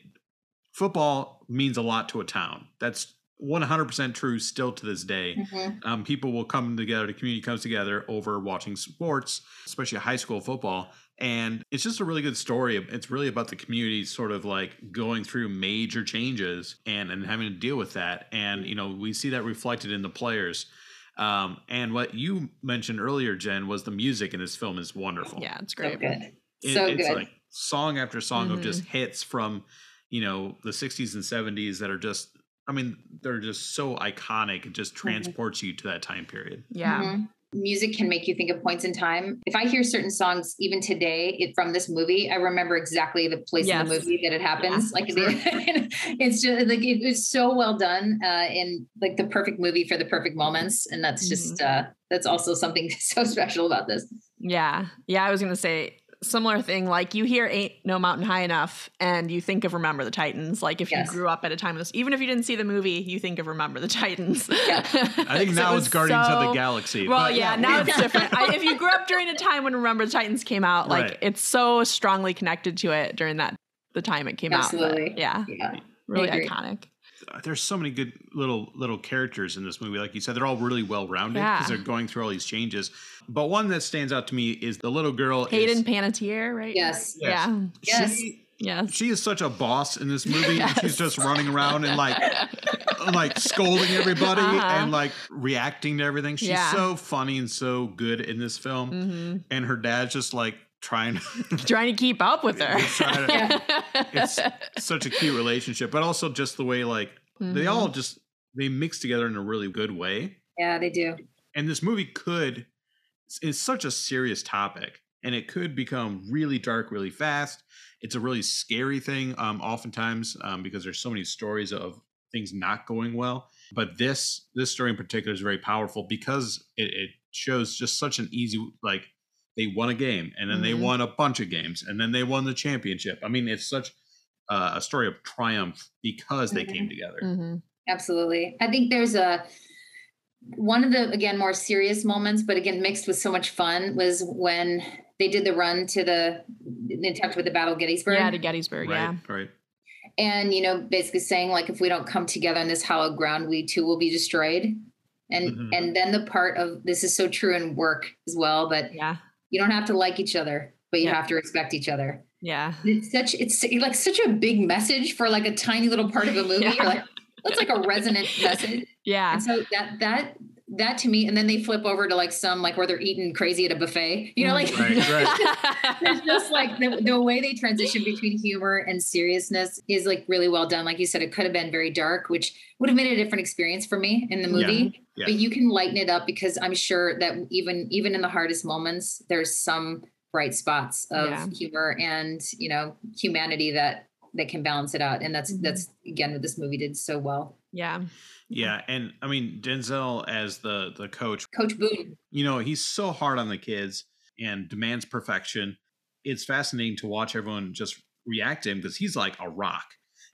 C: football means a lot to a town. That's 100% true still to this day.
D: Mhm.
C: Um, people will come together, the community comes together over watching sports, especially high school football. And it's just a really good story. It's really about the community sort of like going through major changes and, and having to deal with that. And, you know, we see that reflected in the players. Um, and what you mentioned earlier, Jen, was the music in this film is wonderful.
B: Yeah, it's great.
D: So good.
C: It-
D: so
C: it's
D: good.
C: like song after song of
B: Mhm.
C: just hits from you know the 60s and 70s that are just i mean they're just so iconic it just
D: Mhm.
C: transports you to that time period
B: Yeah.
D: Mhm. Music can make you think of points in time. If I hear certain songs, even today, it, from this movie, I remember exactly the place in the movie that it happens.
B: Yeah,
D: like [laughs] it's just like it was so well done, uh, in like the perfect movie for the perfect moments, and that's just
B: Mm-hmm.
D: uh, that's also something [laughs] so special about this.
B: Yeah. Yeah. I was going to say similar thing. Like you hear Ain't No Mountain High Enough and you think of Remember the Titans. Like if
D: Yes.
B: you grew up at a time of this, even if you didn't see the movie, you think of Remember the Titans.
D: Yeah. [laughs]
C: i think [laughs] now it's guardians of the galaxy
B: Well,
C: but
B: yeah, now it's [laughs] different. I, if you grew up during a time when Remember the Titans came out, like
C: Right.
B: it's so strongly connected to it during that the time it came out.
D: Absolutely.
B: But, yeah,
D: Yeah,
B: really iconic.
C: there's so many good little little characters in this movie like you said they're all really well rounded because
B: Yeah.
C: they're going through all these changes but one that stands out to me is the little girl
B: Hayden
C: is,
B: Panettiere, right?
D: yes,
C: Yes.
B: Yeah.
D: Yes.
C: she,
B: Yes.
C: she is such a boss in this movie and she's just running around and like like scolding everybody
B: Uh-huh.
C: and like reacting to everything. She's
B: Yeah.
C: so funny and so good in this film.
B: hmm
C: And her dad's just like trying [laughs]
B: Trying to keep up with her.
C: Trying [laughs] it's such a cute relationship, but also just the way like they
B: Mhm.
C: all just they mix together in a really good way.
D: yeah, they do.
C: And this movie could it's such a serious topic and it could become really dark really fast. It's a really scary thing um oftentimes um because there's so many stories of things not going well. But this this story in particular is very powerful because it, it shows just such an easy like they won a game and then they
B: Mhm.
C: won a bunch of games and then they won the championship. I mean, it's such uh, a story of triumph because they came together.
B: hmm
D: Absolutely. I think there's a one of the again more serious moments, but again mixed with so much fun was when they did the run to the they talked about the Battle of Gettysburg.
B: Yeah, to Gettysburg. Yeah.
C: Right, right.
D: and you know basically saying like if we don't come together on this hallowed ground we too will be destroyed and
C: Mhm.
D: and then the part of this is so true in work as well but
B: Yeah.
D: you don't have to like each other but you
B: Yeah.
D: have to respect each other
B: Yeah.
D: it's such it's like such a big message for like a tiny little part of a [laughs] movie
B: Yeah.
D: Like that's like a resonant message
B: Yeah.
D: and so that that that to me and then they flip over to like some like where they're eating crazy at a buffet you know like
C: Right, right. [laughs]
D: it's just like the, the way they transition between humor and seriousness is like really well done. Like you said, it could have been very dark, which would have made a different experience for me in the movie.
C: Yeah.
D: But you can lighten it up because I'm sure that even even in the hardest moments, there's some bright spots of
B: Yeah.
D: humor and you know humanity that that can balance it out. And that's
B: Mhm.
D: that's again what this movie did so well.
B: yeah.
C: Yeah, and I mean Denzel as the the coach,
D: Coach Boone,
C: you know, he's so hard on the kids and demands perfection. It's fascinating to watch everyone just react to him because he's like a rock.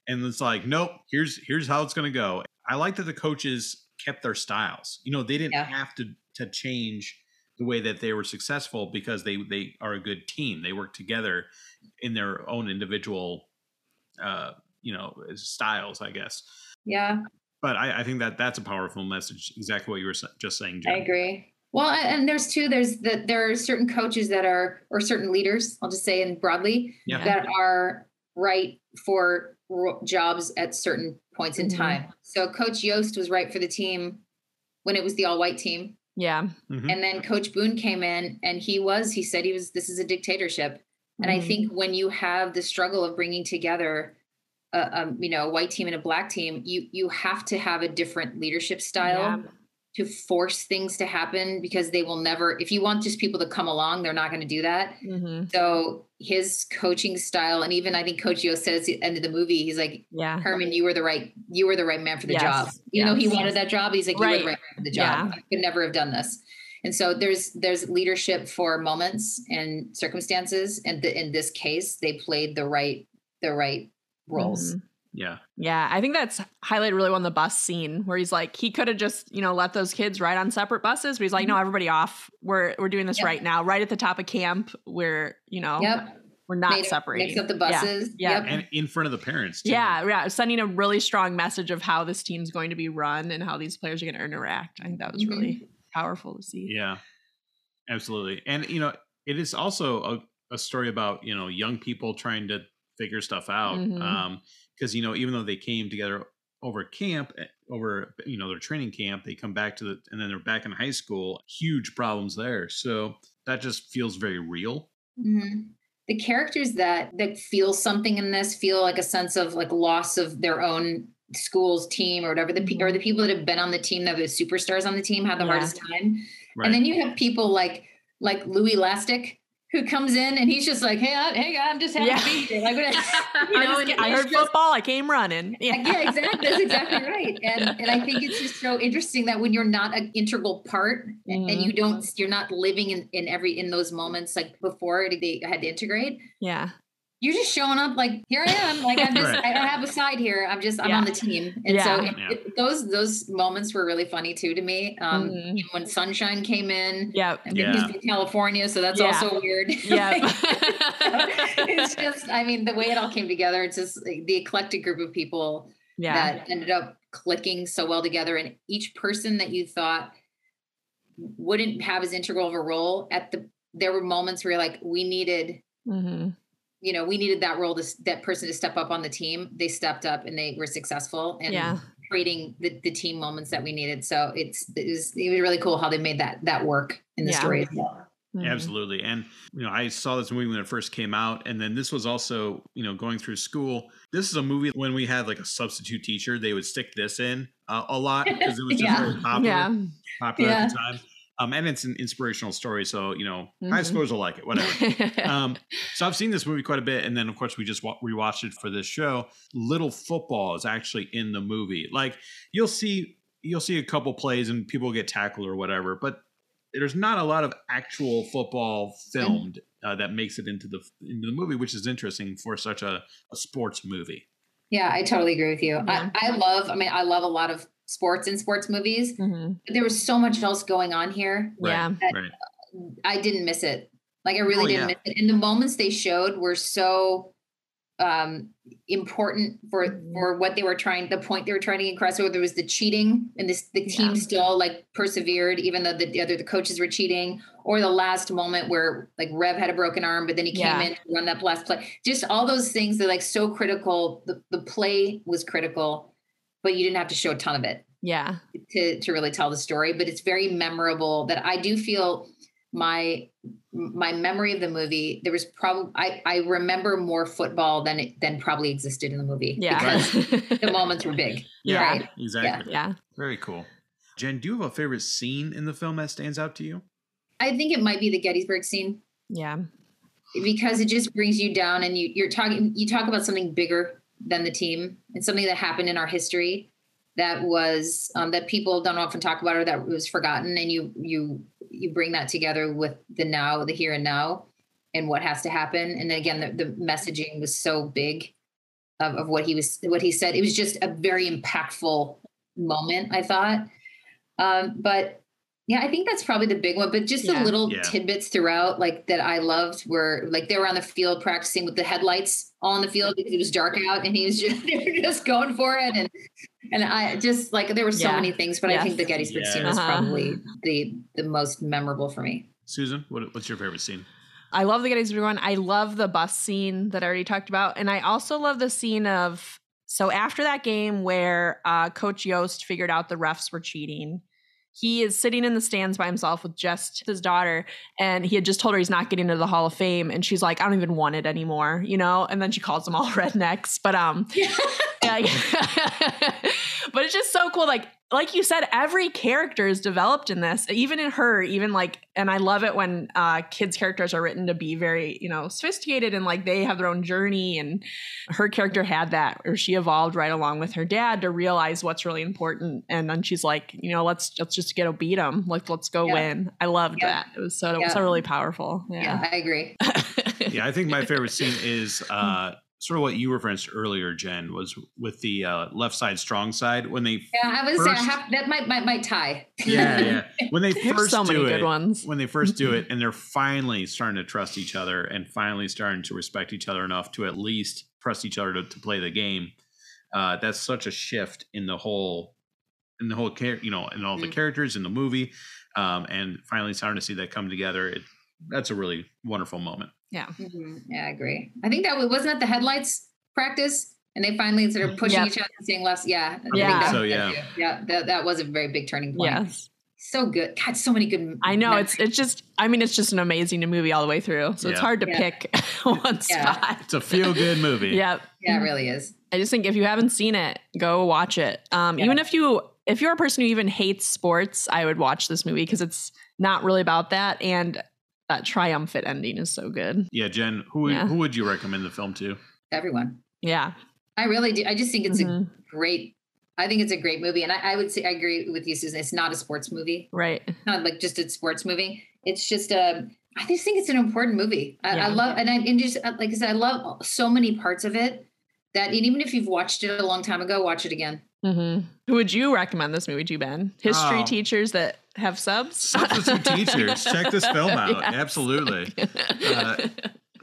C: And it's like, nope, here's here's how it's gonna go. I like that the coaches kept their styles. You know, they didn't
D: Yeah.
C: have to to change the way that they were successful because they they are a good team. They work together in their own individual uh, you know, styles, I guess.
D: yeah,
C: But I, I think that that's a powerful message. Exactly what you were just saying, Jen.
D: I agree. Well, and there's two. There's that there are certain coaches that are, or certain leaders. I'll just say, in broadly,
C: Yeah.
D: that are right for jobs at certain points in
B: Mhm.
D: time. So Coach Yost was right for the team when it was the all-white team,
B: Yeah.
C: Mhm.
D: and then Coach Boone came in, and he was. He said he was. This is a dictatorship, and I
B: Mhm.
D: think when you have the struggle of bringing together. A, um, you know, a white team and a black team. You you have to have a different leadership style
B: Yeah.
D: to force things to happen because they will never if you want just people to come along they're not going to do that
B: Mhm.
D: so his coaching style and even i think coach Yost says at the end of the movie he's like
B: Yeah.
D: herman you were the right you were the right man for the
B: Yes,
D: job you know he
B: yes.
D: wanted that job he's like you were
B: Right.
D: the right man for the job
B: Yeah.
D: i could never have done this and so there's there's leadership for moments and circumstances and the, in this case they played the right the right roles
B: Mhm.
C: Yeah.
B: Yeah, I think that's highlighted really well in the bus scene where he's like, he could have just, you know, let those kids ride on separate buses, but he's like, no, everybody off. We're we're doing this
D: Yep.
B: right now, right at the top of camp. Where you know,
D: yep
B: we're not
D: Made-
B: separating.
D: Mix up the buses.
B: Yeah.
D: Yep.
C: and in front of the parents. Too.
B: Yeah, yeah, sending a really strong message of how this team's going to be run and how these players are going to interact. I think that was
D: Mhm.
B: really powerful to see.
C: Yeah, absolutely. And you know, it is also a, a story about you know young people trying to figure stuff out.
B: Mhm.
C: Um, because you know, even though they came together over camp, eh, over you know their training camp, they come back to the and then they're back in high school. Huge problems there. So that just feels very real.
D: Mhm. The characters that that feel something in this feel like a sense of like loss of their own school's team or whatever the or the people that have been on the team that the superstars on the team have the
B: Mm-hmm. Yeah.
D: hardest time.
C: Right.
D: And then you have people like like Louie Lastik who comes in and he's just like, hey, I, hey, I'm just happy
B: Yeah.
D: to be here. Like, [laughs]
B: I,
D: you know, and
B: I heard
D: just-
B: football. I came running. Yeah,
D: yeah, exactly. That's exactly [laughs] right. And and I think it's just so interesting that when you're not an integral part and
B: Mhm.
D: you don't, you're not living in in every in those moments like before they had to integrate.
B: yeah,
D: You're just showing up like here I am. Like I'm just [laughs]
C: Right.
D: I don't have a side here. I'm just I'm
B: Yeah.
D: on the team. And so it,
C: Yeah.
D: it- those those moments were really funny too to me. Um,
B: Mhm.
D: when Sunshine came in.
B: yeah,
D: I mean,
C: Yeah.
D: he's from California, so that's
B: Yeah.
D: also weird. [laughs]
B: yeah. [laughs]
D: it's just, I mean, the way it all came together, it's just like, the eclectic group of people
B: yeah,
D: that ended up clicking so well together. And each person that you thought wouldn't have as integral of a role at the, there were moments where you're like, we needed,
B: hmm
D: you know, we needed that role to, that person to step up on the team. They stepped up and they were successful and
B: yeah.
D: creating the, the team moments that we needed. So it's, it was, it was really cool how they made that, that work in the
B: Yeah.
D: story as well.
B: Mhm.
C: Absolutely. And, you know, I saw this movie when it first came out. And then this was also, you know, going through school. This is a movie when we had like a substitute teacher, they would stick this in uh, a lot [laughs] because it was just
D: Yeah.
C: very popular,
B: Yeah.
C: popular at the time. Um, and it's an inspirational story. So, you know, high
B: Mhm.
C: schoolers will like it, whatever. [laughs] um, so I've seen this movie quite a bit, and then of course we just wa- rewatched it for this show. Little football is actually in the movie. Like you'll see, you'll see a couple plays and people get tackled or whatever, but there's not a lot of actual football filmed uh, that makes it into the into the movie, which is interesting for such a, a sports movie.
D: Yeah, I totally agree with you.
B: Yeah.
D: I, I love, I mean, I love a lot of sports and sports movies.
B: Mhm.
D: There was so much else going on here.
B: Yeah.
C: right.
D: I didn't miss it. Like I really
C: Oh,
D: didn't
C: yeah.
D: miss it. And the moments they showed were so um important for
B: Mhm.
D: for what they were trying the point they were trying to get across whether it was the cheating and this the team
B: Yeah.
D: still like persevered even though the, the other the coaches were cheating or the last moment where like rev had a broken arm but then he came
B: Yeah.
D: in to run that last play just all those things that like so critical the, the play was critical but you didn't have to show a ton of it
B: Yeah.
D: to to really tell the story but it's very memorable that i do feel my my memory of the movie there was probably i i remember more football than it than probably existed in the movie
B: Yeah.
D: because the moments were big [laughs]
B: Yeah.
D: right
C: Exactly.
B: yeah.
C: Very cool. Jen, do you have a favorite scene in the film that stands out to you?
D: i think it might be the gettysburg scene
B: Yeah.
D: because it just brings you down and you you're talking you talk about something bigger than the team. And something that happened in our history that was um, that people don't often talk about or that was forgotten. And you you you bring that together with the now the here and now and what has to happen. And then again the, the messaging was so big of, of what he was what he said. It was just a very impactful moment i thought. Um, but yeah i think that's probably the big one but just
B: Yeah.
D: the little
C: Yeah.
D: tidbits throughout like that i loved were like they were on the field practicing with the headlights all in the field because it was dark out and he was [laughs] just, [laughs] they were just going for it and and i just like there were so
B: Yeah.
D: many things but i think the gettysburg scene was
B: Uh-huh.
D: probably the the most memorable for me
C: Susan, what, what's your favorite scene?
B: I love the Gettysburg one. I love the bus scene that I already talked about. And I also love the scene of so after that game where uh, Coach Yost figured out the refs were cheating, he is sitting in the stands by himself with just his daughter. And he had just told her he's not getting into the Hall of Fame. And she's like, I don't even want it anymore, you know? And then she calls them all [laughs] rednecks. But um [laughs] yeah, [laughs] but it's just so cool. Like, like you said, every character is developed in this, even in her, even like, and I love it when uh, kids' characters are written to be very, you know, sophisticated and like they have their own journey. And her character had that, or she evolved right along with her dad to realize what's really important. And then she's like, you know, let's let's just get a beat them. Like, let's go
D: Yeah.
B: win. I loved
D: Yeah.
B: that. It was so
D: Yeah.
B: so really powerful.
D: yeah
B: Yeah.
D: i agree [laughs]
C: yeah, I think my favorite scene is uh, sort of what you referenced earlier, Jen, was with the uh, left side, strong side when they.
D: Yeah, I was saying I have, that might, might might tie. [laughs]
C: Yeah, yeah. When they [laughs] first
B: so many
C: do
B: good
C: it,
B: ones.
C: when they first do [laughs] it, and they're finally starting to trust each other and finally starting to respect each other enough to at least trust each other to, to play the game. Uh, that's such a shift in the whole, in the whole care, you know, in all the
D: Mhm.
C: characters in the movie, um, and finally starting to see that come together. It, that's a really wonderful moment.
D: Mhm. Yeah, I agree. I think that was- wasn't that the headlights practice, and they finally sort of pushing
B: Yep.
D: each other and saying less. Yeah, I think
B: Yeah.
D: that-
C: So, yeah.
D: too. yeah, that, that was a very big turning point.
B: Yes.
D: so good. God, so many good.
B: I know
D: memories.
B: it's it's just I mean it's just an amazing movie all the way through. So it's hard to
D: Yeah.
B: pick [laughs] one
D: Yeah.
B: spot.
C: It's a feel good movie.
B: Yep.
D: yeah, it really is.
B: I just think if you haven't seen it, go watch it. Um,
D: Yeah.
B: Even if you if you're a person who even hates sports, I would watch this movie because it's not really about that, and that triumphant ending is so good.
C: Yeah, Jen, who would
B: Yeah.
C: who would you recommend the film to?
D: Everyone.
B: Yeah,
D: I really do. I just think it's a
B: Mhm.
D: great. I think it's a great movie, and I, I would say I agree with you, Susan. It's not a sports movie.
B: right.
D: It's not like just a sports movie. It's just a. I just think it's an important movie. I,
B: Yeah.
D: I love, and I and just uh, like I said, I love so many parts of it that even if you've watched it a long time ago, watch it again.
B: hmm Who would you recommend this movie to, Ben? History
C: Oh.
B: teachers that have subs.
C: Substitute [laughs] teachers, check this film out.
B: Yes.
C: Absolutely. [laughs] Uh,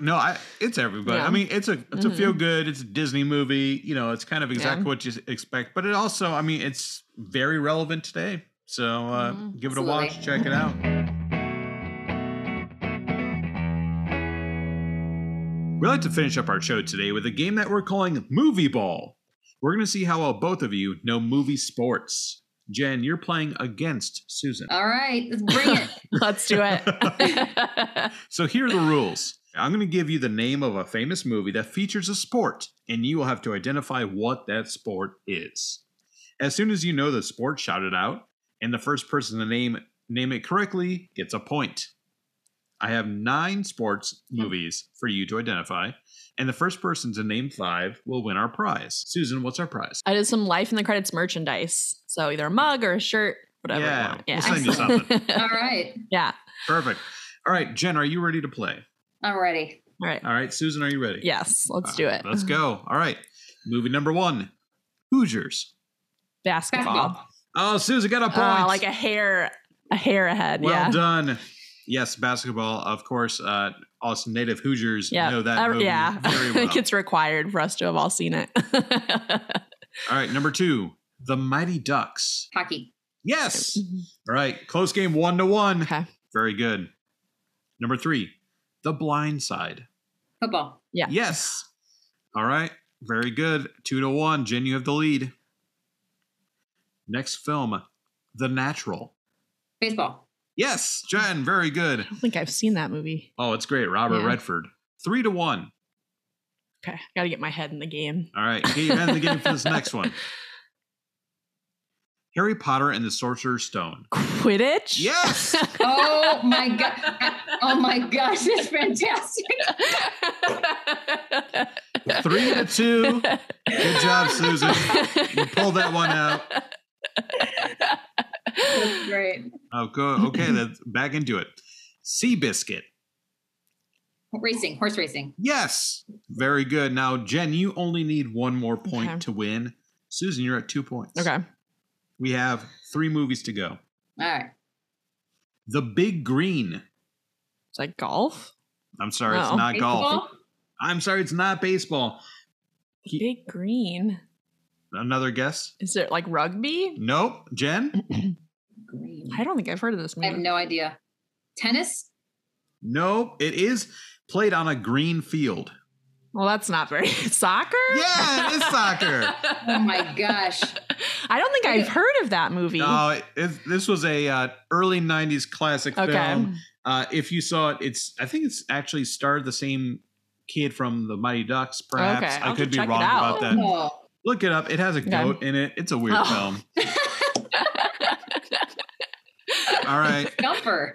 C: No, I it's everybody.
B: Yeah.
C: I mean, it's a it's a
B: Mhm.
C: feel good. It's a Disney movie. You know, it's kind of exactly
B: Yeah.
C: what you expect. But it also, I mean, it's very relevant today. So uh,
B: Mhm.
C: give it a watch. Check it out. We like to finish up our show today with a game that we're calling Movie Ball. We're going to see how well both of you know movie sports. Jen, you're playing against Susan.
D: All right, let's bring it. [laughs]
B: Let's do it. [laughs]
C: So here are the rules. I'm going to give you the name of a famous movie that features a sport, and you will have to identify what that sport is. As soon as you know the sport, shout it out, and the first person to name name it correctly gets a point. I have nine sports movies for you to identify, and the first person to name five will win our prize. Susan, what's our prize?
B: I did some life in the credits merchandise. So either a mug or a shirt, whatever.
C: Yeah,
B: you want.
C: we'll send you [laughs] something.
D: All right,
B: yeah.
C: Perfect. All right, Jen, are you ready to play?
D: I'm ready.
B: All right.
C: All right, Susan, are you ready?
B: Yes. Let's
C: Uh,
B: do it.
C: Let's go. [laughs] All right. Movie number one Hoosiers.
B: Basketball.
D: Basketball.
C: Oh, Susan got a point.
B: Uh, like a hair, a hair ahead.
C: well
B: yeah.
C: done. Yes, basketball. Of course, uh, us native Hoosiers
B: Yeah.
C: know that
B: Uh,
C: movie
B: yeah.
C: very [laughs]
B: I
C: well.
B: think it's required for us to have all seen it. [laughs]
C: All right, number two, The Mighty Ducks.
D: Hockey.
C: Yes. All right, close game, one to one.
B: okay.
C: Very good. Number three, The Blind Side.
D: Football.
B: Yeah.
C: Yes. All right, very good. Two to one. Jen, you have the lead. Next film, The Natural.
D: Baseball.
C: Yes, Jen, very good.
B: I don't think I've seen that movie.
C: Oh, it's great. Robert
B: Yeah.
C: Redford. Three to one.
B: Okay. Got to get my head in the game.
C: All right, get your head in the game for this [laughs] next one. Harry Potter and the Sorcerer's Stone.
B: Quidditch?
C: Yes. [laughs]
D: Oh my god! Oh my gosh, that's fantastic.
C: Three to two. Good job, Susan. You pulled that one out. [laughs]
D: That's great.
C: Oh, go. Okay, that's back into it. Seabiscuit.
D: Racing, horse racing.
C: Yes. Very good. Now, Jen, you only need one more point
B: Okay.
C: to win. Susan, you're at two points.
B: Okay.
C: We have three movies to go.
D: All right.
C: The Big Green.
B: It's like golf?
C: I'm sorry, it's
B: No.
C: not golf. I'm sorry, it's not baseball. He-
B: Big green.
C: Another guess?
B: Is it like rugby?
C: Nope. Jen? [clears throat]
D: Green.
B: I don't think I've heard of this Movie.
D: I have no idea. Tennis.
C: No, It is played on a green field.
B: Well, that's not very [laughs] soccer.
C: Yeah, it is soccer. [laughs]
D: Oh my gosh. [laughs]
B: I don't think I've heard of that movie.
C: No, it, it- this was a uh, early '90s classic
B: okay.
C: film. Uh, if you saw it, it's I think it's actually starred the same kid from the Mighty Ducks. Perhaps
B: Okay,
C: I could be wrong about that.
D: Oh,
C: Look it up. It has a
B: Okay.
C: goat in it. It's a weird
B: Oh.
C: film. All [laughs] right,
D: Gumper.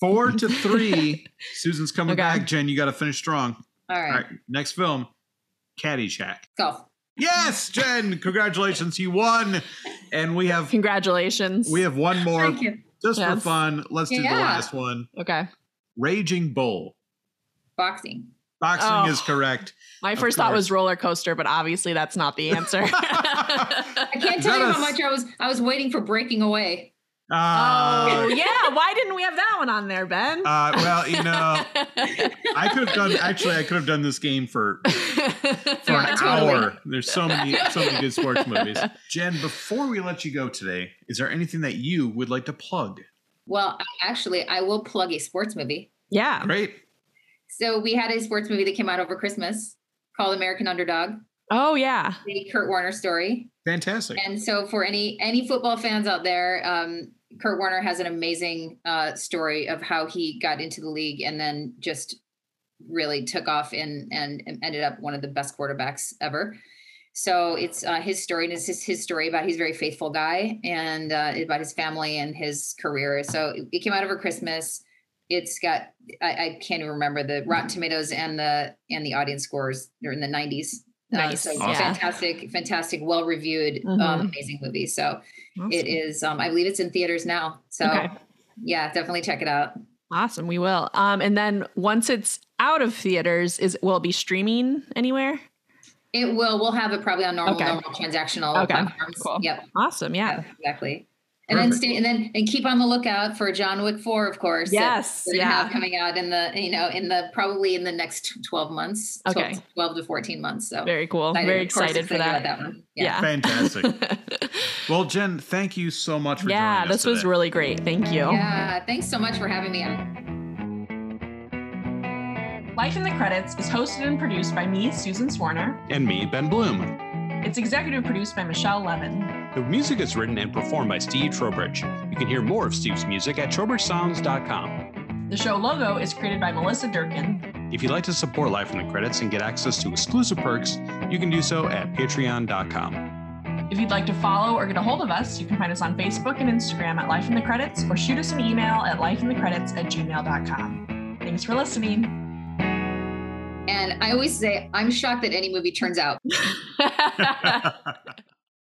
C: four to three. [laughs] Susan's coming
B: Okay.
C: back. Jen, you got to finish strong.
D: All right.
C: All right, next film, Caddyshack.
D: Golf.
C: Yes, Jen, congratulations, you won. And we have
B: Congratulations.
C: we have one more
D: Thank you.
C: just for fun. Let's do the last one.
B: okay.
C: Raging Bull.
D: Boxing.
C: Boxing
B: Oh.
C: is correct.
B: My first thought was roller coaster, but obviously that's not the [laughs] answer.
D: I can't tell you how much I was I was waiting for breaking away.
B: Oh
C: Uh,
B: yeah, why didn't we have that one on there, Ben?
C: uh, well, you know, I could have done. Actually, I could have done this game for for
D: Yeah,
C: an
D: totally.
C: hour. There's so many, so many good sports movies. Jen, before we let you go today, is there anything that you would like to plug?
D: Well, actually, I will plug a sports movie.
B: yeah.
C: Great.
D: So we had a sports movie that came out over Christmas called American Underdog,
B: Oh yeah.
D: the Kurt Warner story.
C: Fantastic.
D: And so for any any football fans out there, um, Kurt Warner has an amazing uh, story of how he got into the league and then just really took off and and ended up one of the best quarterbacks ever. So it's uh, his story, and it's his, his story about he's a very faithful guy and uh, about his family and his career. So it, it came out over Christmas. It's got I, I can't even remember the Rotten Tomatoes and the and the audience scores. They're in the nineties.
B: Nice,
D: so
B: yeah.
D: fantastic, fantastic, well reviewed, um,
B: Mhm.
D: amazing movie. So
B: Awesome.
D: it is. Um, I believe it's in theaters now. So
B: Okay.
D: yeah, definitely check it out.
B: Awesome, we will. Um, and then once it's out of theaters, is will it be streaming anywhere?
D: It will. We'll have it probably on normal,
B: Okay.
D: normal transactional
B: Okay,
D: platforms.
B: cool.
D: Yep.
B: Awesome, yeah.
D: Yeah, exactly. And then stay and then and keep on the lookout for John Wick Four, of course.
B: Yes,
D: we're
B: yeah.
D: have coming out in the you know in the probably in the next twelve months. 12,
B: Okay.
D: 12 to fourteen months. So
B: Very cool.
D: excited-
B: Very excited for that.
D: that one.
B: Yeah.
C: Fantastic. [laughs] Well, Jen, thank you so much for
B: yeah,
C: joining us
B: this was
C: today.
B: really great. Thank you.
D: Yeah. Thanks so much for having me on.
B: Life in the Credits is hosted and produced by me, Susan Swarner.
C: and me, Ben Bloom.
B: It's executive produced by Michelle Levin.
A: The music is written and performed by Steve Trowbridge. You can hear more of Steve's music at trowbridgesounds.com.
B: The show logo is created by Melissa Durkin.
A: If you'd like to support Life in the Credits and get access to exclusive perks, you can do so at patreon.com.
B: If you'd like to follow or get a hold of us, you can find us on Facebook and Instagram at Life in the Credits or shoot us an email at lifeinthecredits at gmail.com. Thanks for listening.
D: And I always say I'm shocked that any movie turns out. [laughs] [laughs]